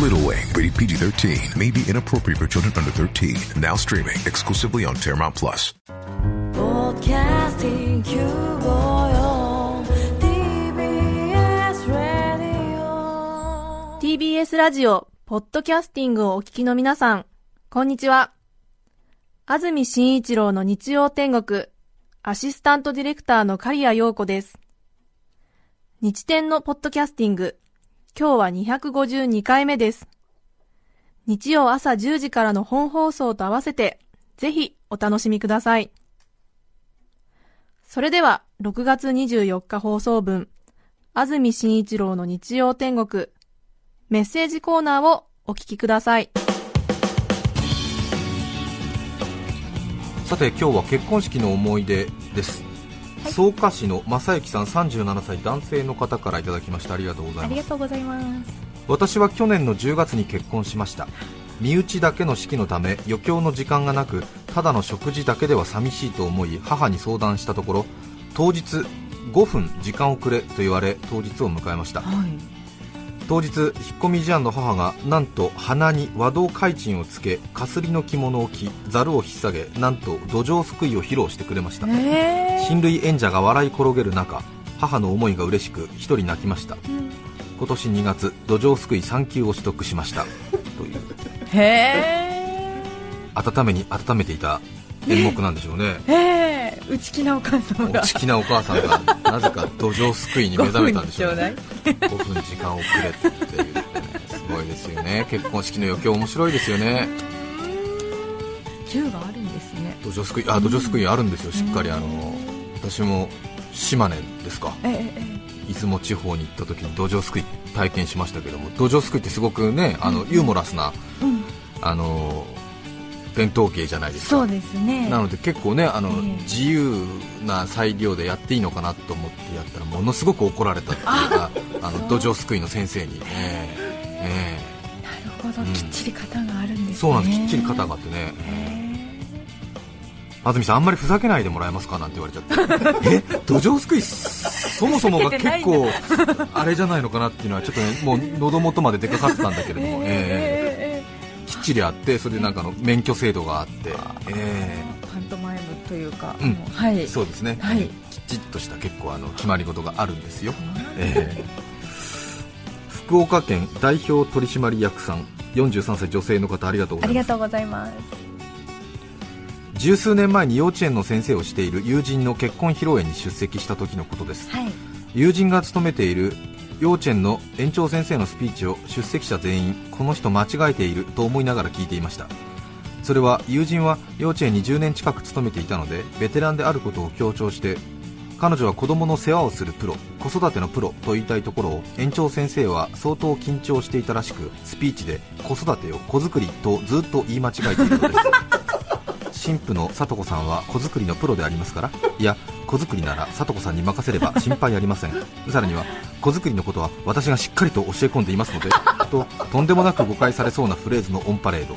Little Wing, rated PG 13, may be inappropriate for children under 13. Now streaming exclusively on Paramount Plus. podcasting 954 TBS Radio TBS ラジオ、ポッドキャスティングをお聞きの皆さん、こんにちは。安住紳一郎の日曜天国、アシスタントディレクターの刈谷陽子です。日天のポッドキャスティング、今日は252回目です。日曜朝10時からの本放送と合わせて、ぜひお楽しみください。それでは、6月24日放送分、安住紳一郎の日曜天国、メッセージコーナーをお聞きください。さて今日は結婚式の思い出です、草加市の正幸さん37歳男性の方からいただきました。ありがとうございます。とうございます。私は去年の10月に結婚しました。身内だけの式のため余興の時間がなくただの食事だけでは寂しいと思い母に相談したところ当日5分時間をくれと言われ当日を迎えました、当日引っ込み思案の母がなんと鼻に和道開鎮をつけかすりの着物を着ざるを引っ提げなんと土壌すくいを披露してくれました、親類演者が笑い転げる中母の思いが嬉しく一人泣きました、今年2月土壌すくい3級を取得しました。という。へ温めに温めていた演目なんでしょうね。ー。へー。内気なお母様が。内気なお母さんがなぜか土壌すくいに目覚めたんでしょうね。5 5分時間をくれって言ってねすごいですよね。結婚式の余興面白いですよね。銃があるんですね。土壌すくいあ土壌すくいあるんですよ。しっかりあの私も島根ですか。えええ出雲地方に行った時に土壌すくい体験しましたけども土壌すくいってすごくねあのユーモラスな、あの伝統芸じゃないですか。そうですね。なので結構ねあの、ええ。自由な裁量でやっていいのかなと思ってやったらものすごく怒られたっていうかあの土壌すくいの先生に、えええなるほど、うんきっちり型があるんですね。えそうなんです。きっちり肩があってね、安住さんあんまりふざけないでもらえますかなんて言われちゃって。え？土壌すくいそもそもが結構あれじゃないのかなっていうのはちょっとねもう喉元まで出かかってたんだけれども、えちりあってそれでなんかあの免許制度があって、えパントマイムというか、うん。はい。え。そうですね、はい。きちっとした結構あの決まり事があるんですよ、ええ。福岡県代表取締役さん43歳女性の方ありがとうございます。ありがとうございます。十数年前に幼稚園の先生をしている友人の結婚披露宴に出席した時のことです。はい。友人が勤めている幼稚園の園長先生のスピーチを出席者全員この人間違えていると思いながら聞いていました。それは友人は幼稚園に10年近く勤めていたのでベテランであることを強調して彼女は子供の世話をするプロ子育てのプロと言いたいところを園長先生は相当緊張していたらしくスピーチで子育てを子作りとずっと言い間違えているのです。新婦のさと子さんは子作りのプロでありますからいや子作りならさと子さんに任せれば 心配ありません。さらには子作りのことは私がしっかりと教え込んでいますのでととんでもなく誤解されそうなフレーズのオンパレード。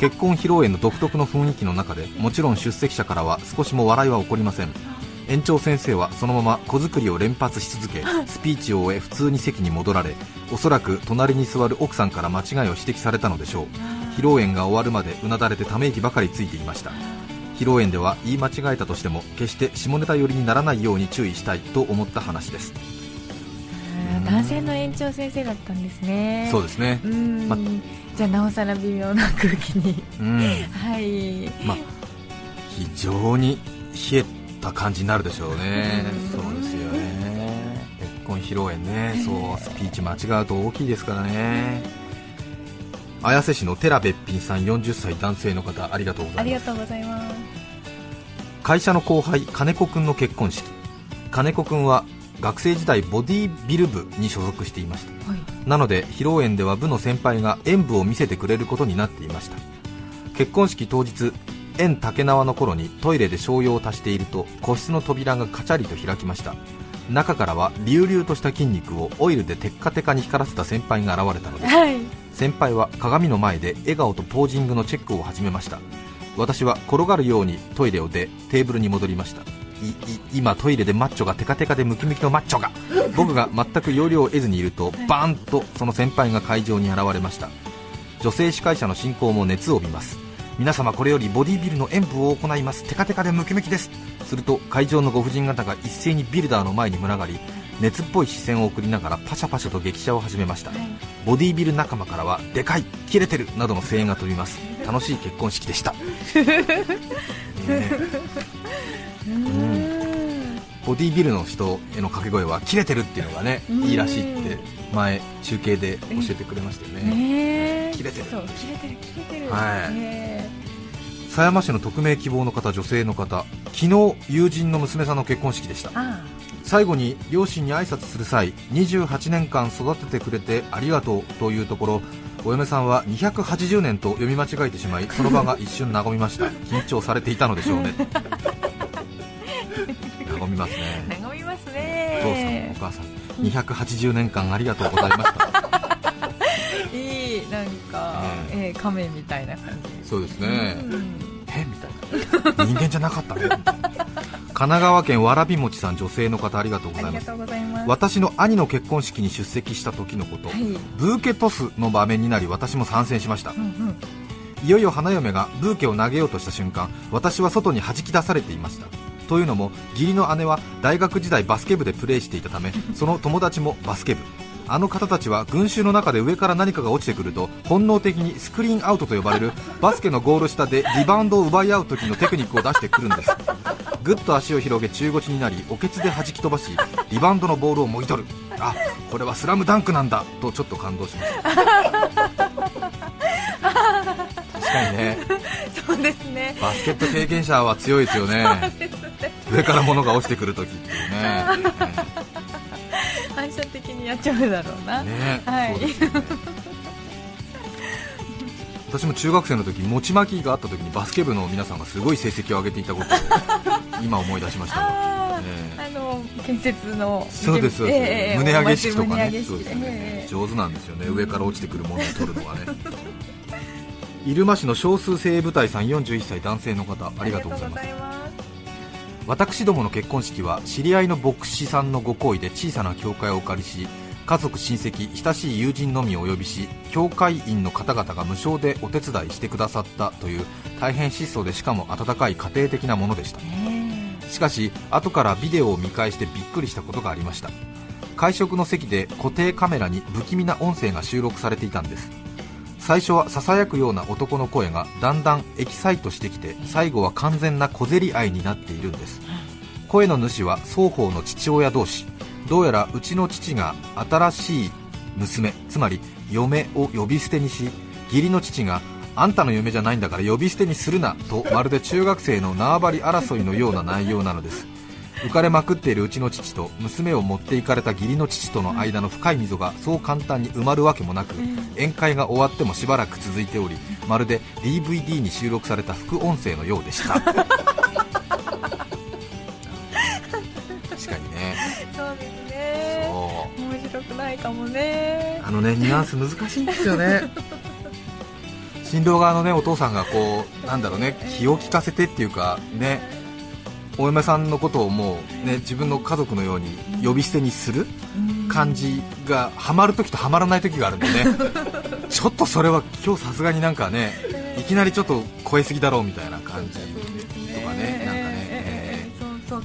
結婚披露宴の独特の雰囲気の中でもちろん出席者からは少しも笑いは起こりません。園長先生はそのまま子作りを連発し続けスピーチを終え普通に席に戻られおそらく隣に座る奥さんから間違いを指摘されたのでしょう。披露宴が終わるまでうなだれてため息ばかりついていました披露宴では言い間違えたとしても決して下ネタ寄りにならないように注意したいと思った話です男性の園長先生だったんですね。そうですね。まじゃあなおさら微妙な空気に。うんはい。まあ非常に冷えた感じになるでしょうねうんそうですよね結婚披露宴ねそうスピーチ間違うと大きいですからね 綾瀬市の寺べっぴんさん40歳男性の方ありがとうございますありがとうございます。会社の後輩金子くんの結婚式。金子くんは学生時代ボディービル部に所属していました。はい。なので披露宴では部の先輩が演舞を見せてくれることになっていました。結婚式当日円竹縄の頃にトイレで商用を足していると個室の扉がカチャリと開きました。中からは隆々とした筋肉をオイルでテッカテカに光らせた先輩が現れたのです。はい。先輩は鏡の前で笑顔とポージングのチェックを始めました私は転がるようにトイレを出テーブルに戻りました。いい今トイレでマッチョがテカテカでムキムキのマッチョが。僕が全く要領を得ずにいるとバーンとその先輩が会場に現れました。女性司会者の進行も熱を帯びます。皆様これよりボディビルの演舞を行います。テカテカでムキムキです。すると会場のご婦人方が一斉にビルダーの前に群がり熱っぽい視線を送りながらパシャパシャと激写を始めました、ボディビル仲間からはでかい切れてるなどの声援が飛びます。楽しい結婚式でした、ねうん。ボディビルの人への掛け声は切れてるっていうのがねいいらしいって前中継で教えてくれましたよね。切れてる。切れてる切れてる。はい。ね狭山市の匿名希望の方女性の方昨日友人の娘さんの結婚式でした。あ最後に両親に挨拶する際28年間育ててくれてありがとうというところお嫁さんは280年と読み間違えてしまいその場が一瞬和みました。緊張されていたのでしょうね。和みますね。あ和みますお父さんねお母さん。280年間ありがとうございました。いいなんか、え。ー、亀みたいな感じ。そうですね。うん。えみたいな。人間じゃなかったね。みたいな神奈川県わらびもちさん女性の方ありがとうございます。私の兄の結婚式に出席した時のこと、はい。ブーケトスの場面になり私も参戦しました。うんうん。いよいよ花嫁がブーケを投げようとした瞬間私は外に弾き出されていました。というのも義理の姉は大学時代バスケ部でプレーしていたため その友達もバスケ部。あの方たちは群衆の中で上から何かが落ちてくると本能的にスクリーンアウトと呼ばれるバスケのゴール下でリバウンドを奪い合う時のテクニックを出してくるんですぐっと足を広げ中腰になりおけつで弾き飛ばし リバウンドのボールをもぎ取る。あこれはスラムダンクなんだとちょっと感動しました。確かにね。そうですね。バスケット経験者は強いですよね。上から物が落ちてくるときっていうね。反射的にやっちゃうだろうな、ねはい。そうですよね私も中学生の時餅巻きがあった時にバスケ部の皆さんがすごい成績を上げていたことを 今思い出しました。があー、ねあの建設のそうですそうです、ええ胸上げ式とかねそうですよね。え上手なんですよね。上から落ちてくるものを取るのがね入間市の少数精鋭部隊さん41歳男性の方ありがとうございます。ありがとうございます。私どもの結婚式は知り合いの牧師さんのご好意で小さな教会をお借りし家族親戚親しい友人のみをお呼びし教会員の方々が無償でお手伝いしてくださったという大変質素でしかも温かい家庭的なものでした。しかし後からビデオを見返してびっくりしたことがありました。会食の席で固定カメラに不気味な音声が収録されていたんです。最初はささやくような男の声がだんだんエキサイトしてきて最後は完全な小競り合いになっているんです。声の主は双方の父親同士どうやらうちの父が新しい娘つまり嫁を呼び捨てにし義理の父があんたの嫁じゃないんだから呼び捨てにするなとまるで中学生の縄張り争いのような内容なのです。浮かれまくっているうちの父と娘を持っていかれた義理の父との間の深い溝がそう簡単に埋まるわけもなく宴会が終わってもしばらく続いておりまるで DVD に収録された副音声のようでしたないかもね。あのねニュアンス難しいんですよね。新郎側のねお父さんがこうなんだろうね気を利かせてっていうかねお嫁さんのことをもうね自分の家族のように呼び捨てにする感じがハマるときとハマらないときがあるんでね ちょっとそれは今日さすがになんかねいきなりちょっと超えすぎだろうみたいな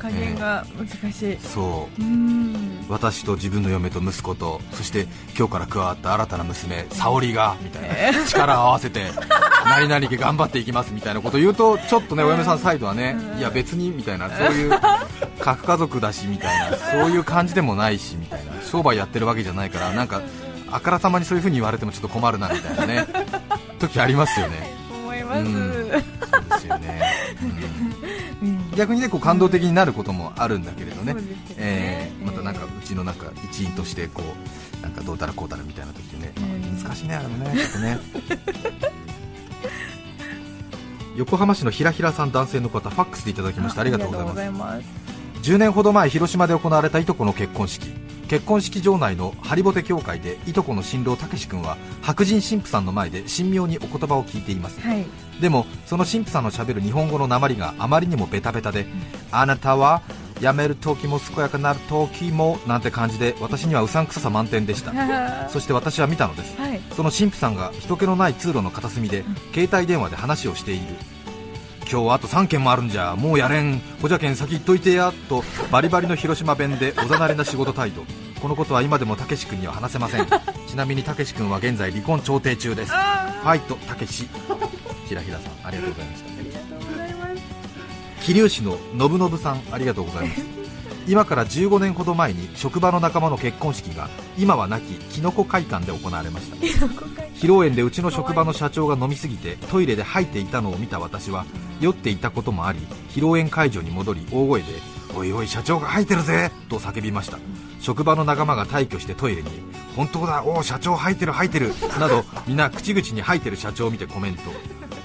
加減が難しい、ーそう。うん。私と自分の嫁と息子とそして今日から加わった新たな娘沙織がみたいな。力を合わせて 何々家頑張っていきますみたいなことを言うとちょっとねお嫁さんサイドはねいや別にみたいな。そういう核家族だしみたいな。そういう感じでもないしみたいな。商売やってるわけじゃないからなんかあからさまにそういう風に言われてもちょっと困るなみたいなね。時ありますよね。思います、うん。そうですよね、うん逆にねこう感動的になることもあるんだけれどね。えーまたなんかうちのなんか一員としてこうなんかどうたらこうたらみたいな時にね、まあ難しいねあれもねちょっとね。横浜市のひらひらさん男性の方ファックスでいただきました。ありがとうございます。10年ほど前広島で行われたいとこの結婚式結婚式場内のハリボテ教会でいとこの新郎たけし君は白人神父さんの前で神妙にお言葉を聞いています、はい。でもその神父さんのしゃべる日本語の訛りがあまりにもベタベタで、あなたは辞める時も健やかなる時もなんて感じで私にはうさんくささ満点でした。そして私は見たのです。はい。その神父さんが人気のない通路の片隅で携帯電話で話をしている今日はあと3件もあるんじゃもうやれん。ほじゃけん先行っといてや。とバリバリの広島弁でおざなりな仕事態度。このことは今でもたけし君には話せません。ちなみにたけし君は現在離婚調停中です。ファイトたけし。ひらひらさんありがとうございました。桐生市ののぶのぶさんありがとうございます今から15年ほど前に職場の仲間の結婚式が今は亡ききのこ会館で行われました。披露宴でうちの職場の社長が飲みすぎてトイレで吐いていたのを見た私は酔っていたこともあり披露宴会場に戻り大声で「おいおい社長が吐いてるぜ!」と叫びました。職場の仲間が退去してトイレに「本当だおお社長吐いてる吐いてる」など皆口々に吐いてる社長を見てコメント。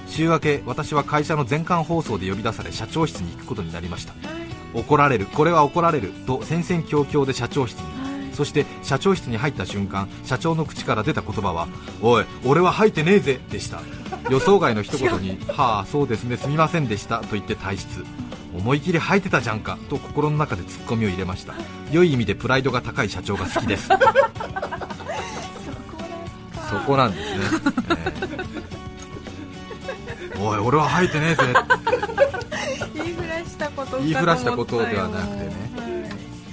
週明け私は会社の全館放送で呼び出され社長室に行くことになりました怒られる。これは怒られる。と戦々恐々で社長室に。そして社長室に入った瞬間社長の口から出た言葉は「おい俺は吐いてねえぜ」でした。予想外の一言に「はあそうですねすみませんでした」と言って退出。思い切り吐いてたじゃんかと心の中でツッコミを入れました。良い意味でプライドが高い社長が好きです。そこなんですね、ええおい俺は吐いてねえぜ言いふらしたこと言いふらしたことではなくてね。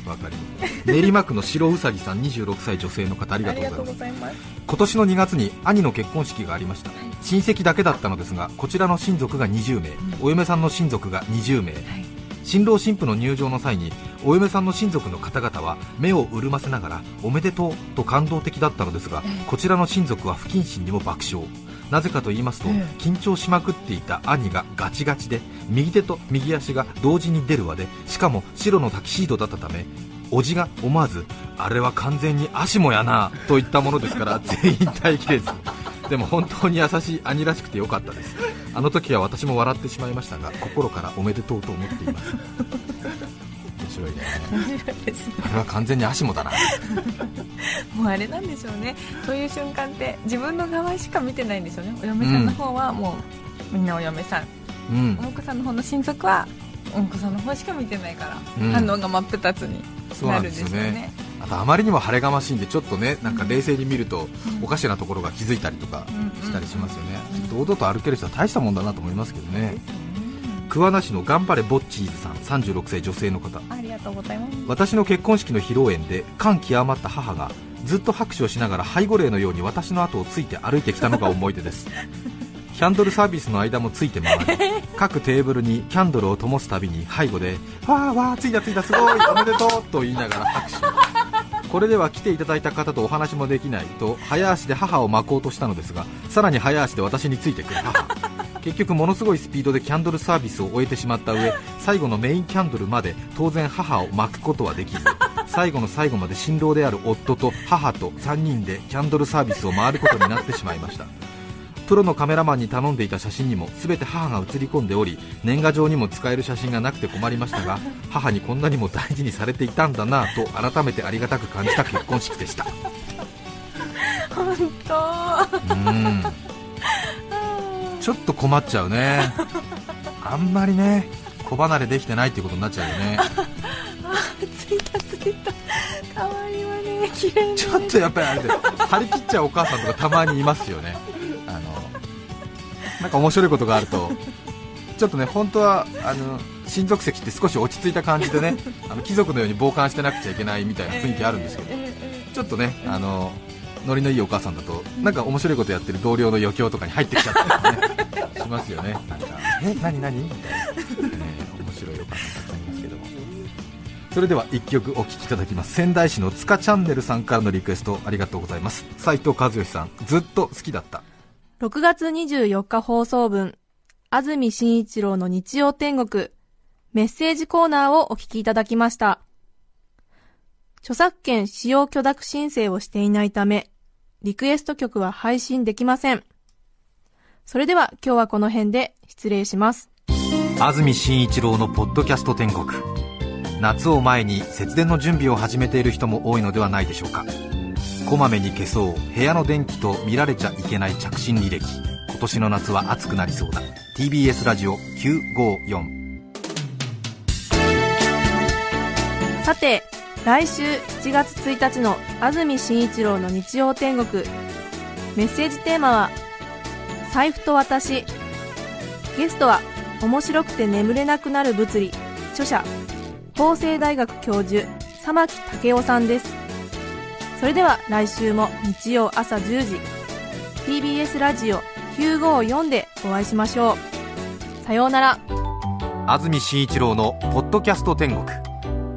わかります。練馬区の白うさぎさん26歳女性の方ありあがとうございます。ざいます。今年の2月に兄の結婚式がありました。親戚だけだったのですがこちらの親族が20名。お嫁さんの親族が20名。新郎新婦の入場の際にお嫁さんの親族の方々は目を潤ませながらおめでとうと感動的だったのですがこちらの親族は不謹慎にも爆笑なぜかと言いますと緊張しまくっていた兄がガチガチで右手と右足が同時に出る輪でしかも白のタキシードだったためおじが思わずあれは完全に足もやなといったものですから 全員耐えきれず。でも本当に優しい兄らしくてよかったです。あの時は私も笑ってしまいましたが心からおめでとうと思っています。面白いね。あれは完全に足もだな。もうあれなんでしょうね。そういう瞬間って自分の側しか見てないんでしょうね。お嫁さんの方はもうみんなお嫁さん。うん。お婿さんの方の親族はお婿さんの方しか見てないから、うん。反応が真っ二つになるんですよね。あとあまりにも晴れがましいんでちょっとねなんか冷静に見るとおかしなところが気づいたりとかしたりしますよね。堂々と歩ける人は大したもんだなと思いますけどね桑名市の頑張れボッチーズさん36歳女性の方。ありがとうございます。私の結婚式の披露宴で感極まった母がずっと拍手をしながら背後霊のように私の後をついて歩いてきたのが思い出です。キャンドルサービスの間もついて回り 各テーブルにキャンドルを灯すたびに背後で「わーわーついたついたすごいおめでとう」と言いながら拍手。これでは来ていただいた方とお話もできないと早足で母を巻こうとしたのですがさらに早足で私についてくる母結局ものすごいスピードでキャンドルサービスを終えてしまった上 最後のメインキャンドルまで当然母を巻くことはできず最後の最後まで新郎である夫と母と3人でキャンドルサービスを回ることになってしまいました。プロのカメラマンに頼んでいた写真にも全て母が写り込んでおり年賀状にも使える写真がなくて困りましたが 母にこんなにも大事にされていたんだなと改めてありがたく感じた結婚式でした。本当。うんちょっと困っちゃうね。あんまりね子離れできてないっていうことになっちゃうよね。ついたついた。可愛いわね綺麗ね。ちょっとやっぱりあれで張り切っちゃうお母さんとかたまにいますよね。あのなんか面白いことがあるとちょっとね本当はあの親族席って少し落ち着いた感じでねあの貴族のように傍観してなくちゃいけないみたいな雰囲気あるんですけど、ちょっとねあのノリのいいお母さんだとなんか面白いことやってる同僚の余興とかに入ってきちゃったりね しますよね。なんかえ何何？みたいな、ね、面白いお母さんたくさんいますけども。それでは1曲お聴きいただきます。仙台市の塚チャンネルさんからのリクエストありがとうございます。斉藤和義さんずっと好きだった。6月24日放送分、安住紳一郎の日曜天国、メッセージコーナーをお聞きいただきました。著作権使用許諾申請をしていないため、リクエスト曲は配信できません。それでは今日はこの辺で失礼します。安住紳一郎のポッドキャスト天国。夏を前に節電の準備を始めている人も多いのではないでしょうか。こまめに消そう部屋の電気と見られちゃいけない着信履歴。今年の夏は暑くなりそうだ。TBS ラジオ954さて、来週7月1日の安住紳一郎の日曜天国。メッセージテーマは、財布と私。ゲストは、面白くて眠れなくなる物理、著者、法政大学教授、玉木武夫さんです。それでは来週も日曜朝10時、TBS ラジオ954でお会いしましょう。さようなら。安住紳一郎の「ポッドキャスト天国」